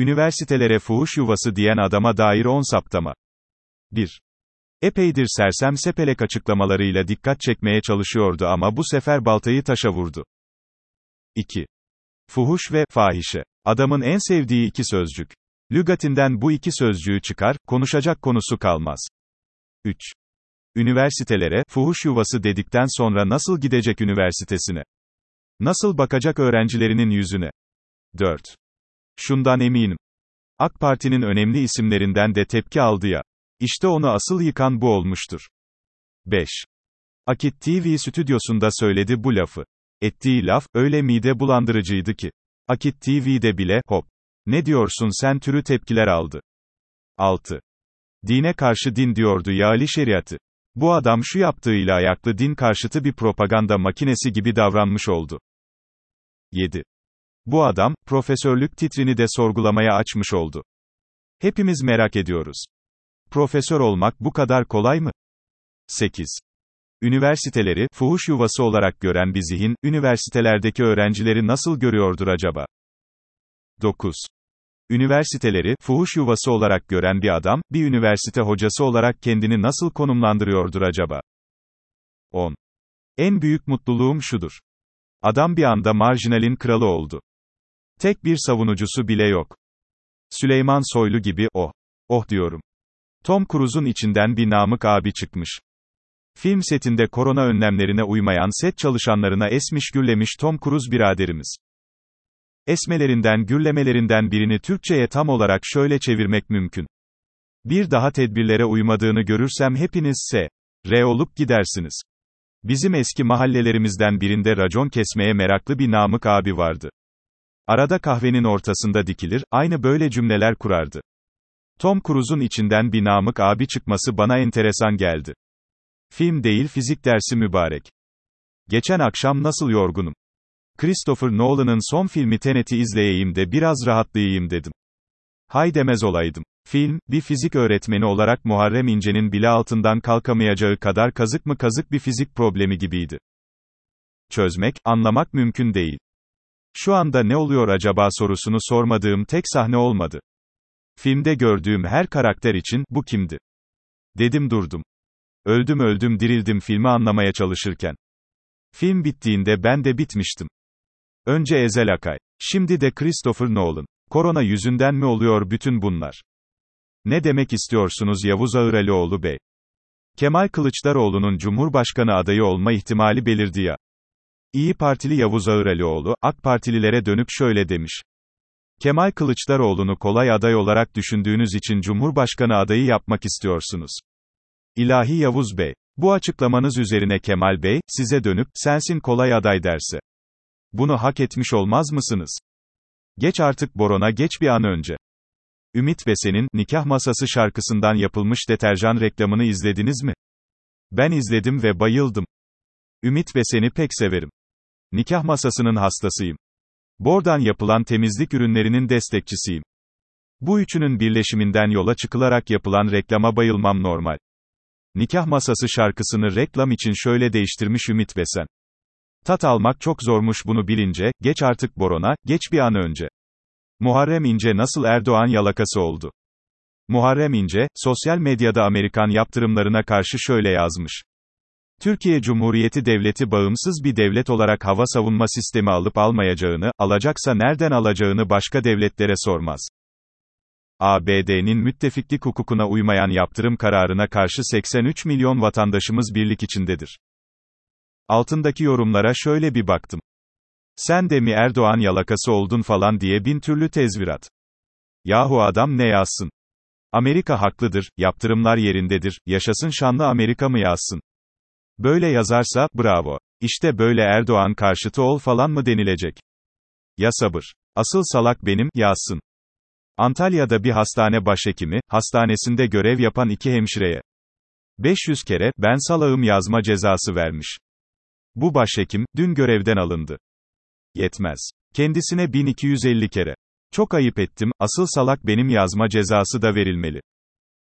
Üniversitelere fuhuş yuvası diyen adama dair 10 saptama. 1. Epeydir sersem sepelek açıklamalarıyla dikkat çekmeye çalışıyordu ama bu sefer baltayı taşa vurdu. 2. Fuhuş ve fahişe. Adamın en sevdiği iki sözcük. Lügatinden bu iki sözcüğü çıkar, konuşacak konusu kalmaz. 3. Üniversitelere, fuhuş yuvası dedikten sonra nasıl gidecek üniversitesine? Nasıl bakacak öğrencilerinin yüzüne? 4. Şundan eminim. AK Parti'nin önemli isimlerinden de tepki aldı ya. İşte onu asıl yıkan bu olmuştur. 5. Akit TV stüdyosunda söyledi bu lafı. Ettiği laf, öyle mide bulandırıcıydı ki. Akit TV'de bile, hop. Ne diyorsun sen türü tepkiler aldı. 6. Dine karşı din diyordu ya şeriatı. Bu adam şu yaptığıyla ayaklı din karşıtı bir propaganda makinesi gibi davranmış oldu. 7. Bu adam, profesörlük titrini de sorgulamaya açmış oldu. Hepimiz merak ediyoruz. Profesör olmak bu kadar kolay mı? 8. Üniversiteleri, fuhuş yuvası olarak gören bir zihin, üniversitelerdeki öğrencileri nasıl görüyordur acaba? 9. Üniversiteleri, fuhuş yuvası olarak gören bir adam, bir üniversite hocası olarak kendini nasıl konumlandırıyordur acaba? 10. En büyük mutluluğum şudur. Adam bir anda marjinalin kralı oldu. Tek bir savunucusu bile yok. Süleyman Soylu gibi, oh. Oh diyorum. Tom Cruise'un içinden bir Namık abi çıkmış. Film setinde korona önlemlerine uymayan set çalışanlarına esmiş gürlemiş Tom Cruise biraderimiz. Esmelerinden gürlemelerinden birini Türkçe'ye tam olarak şöyle çevirmek mümkün. Bir daha tedbirlere uymadığını görürsem hepiniz S. R olup gidersiniz. Bizim eski mahallelerimizden birinde racon kesmeye meraklı bir Namık abi vardı. Arada kahvenin ortasında dikilir, aynı böyle cümleler kurardı. Tom Cruise'un içinden bir Namık abi çıkması bana enteresan geldi. Film değil fizik dersi mübarek. Geçen akşam nasıl yorgunum. Christopher Nolan'ın son filmi Tenet'i izleyeyim de biraz rahatlayayım dedim. Hay demez olaydım. Film, bir fizik öğretmeni olarak Muharrem İnce'nin bile altından kalkamayacağı kadar kazık mı kazık bir fizik problemi gibiydi. Çözmek, anlamak mümkün değil. Şu anda ne oluyor acaba sorusunu sormadığım tek sahne olmadı. Filmde gördüğüm her karakter için, bu kimdi? Dedim durdum. Öldüm öldüm dirildim filmi anlamaya çalışırken. Film bittiğinde ben de bitmiştim. Önce Ezel Akay. Şimdi de Christopher Nolan. Korona yüzünden mi oluyor bütün bunlar? Ne demek istiyorsunuz Yavuz Ağıralioğlu Bey? Kemal Kılıçdaroğlu'nun Cumhurbaşkanı adayı olma ihtimali belirdi ya. İyi Partili Yavuz Ağıralioğlu, AK Partililere dönüp şöyle demiş. Kemal Kılıçdaroğlu'nu kolay aday olarak düşündüğünüz için Cumhurbaşkanı adayı yapmak istiyorsunuz. İlahi Yavuz Bey. Bu açıklamanız üzerine Kemal Bey, size dönüp, sensin kolay aday derse. Bunu hak etmiş olmaz mısınız? Geç artık Boron'a geç bir an önce. Ümit Besen'in, Nikah Masası şarkısından yapılmış deterjan reklamını izlediniz mi? Ben izledim ve bayıldım. Ümit Besen'i pek severim. Nikah masasının hastasıyım. Bordan yapılan temizlik ürünlerinin destekçisiyim. Bu üçünün birleşiminden yola çıkılarak yapılan reklama bayılmam normal. Nikah masası şarkısını reklam için şöyle değiştirmiş Ümit Besen. Tat almak çok zormuş bunu bilince, geç artık Boron'a, geç bir an önce. Muharrem İnce nasıl Erdoğan yalakası oldu? Muharrem İnce, sosyal medyada Amerikan yaptırımlarına karşı şöyle yazmış. Türkiye Cumhuriyeti Devleti bağımsız bir devlet olarak hava savunma sistemi alıp almayacağını, alacaksa nereden alacağını başka devletlere sormaz. ABD'nin müttefiklik hukukuna uymayan yaptırım kararına karşı 83 milyon vatandaşımız birlik içindedir. Altındaki yorumlara şöyle bir baktım. Sen de mi Erdoğan yalakası oldun falan diye bin türlü tezvirat. Yahu adam ne yazsın? Amerika haklıdır, yaptırımlar yerindedir, yaşasın şanlı Amerika mı yazsın? Böyle yazarsa, bravo. İşte böyle Erdoğan karşıtı ol falan mı denilecek? Ya sabır. Asıl salak benim, yazsın. Antalya'da bir hastane başhekimi, hastanesinde görev yapan iki hemşireye 500 kere, ben salağım yazma cezası vermiş. Bu başhekim, dün görevden alındı. Yetmez. Kendisine 1250 kere. Çok ayıp ettim, asıl salak benim yazma cezası da verilmeli.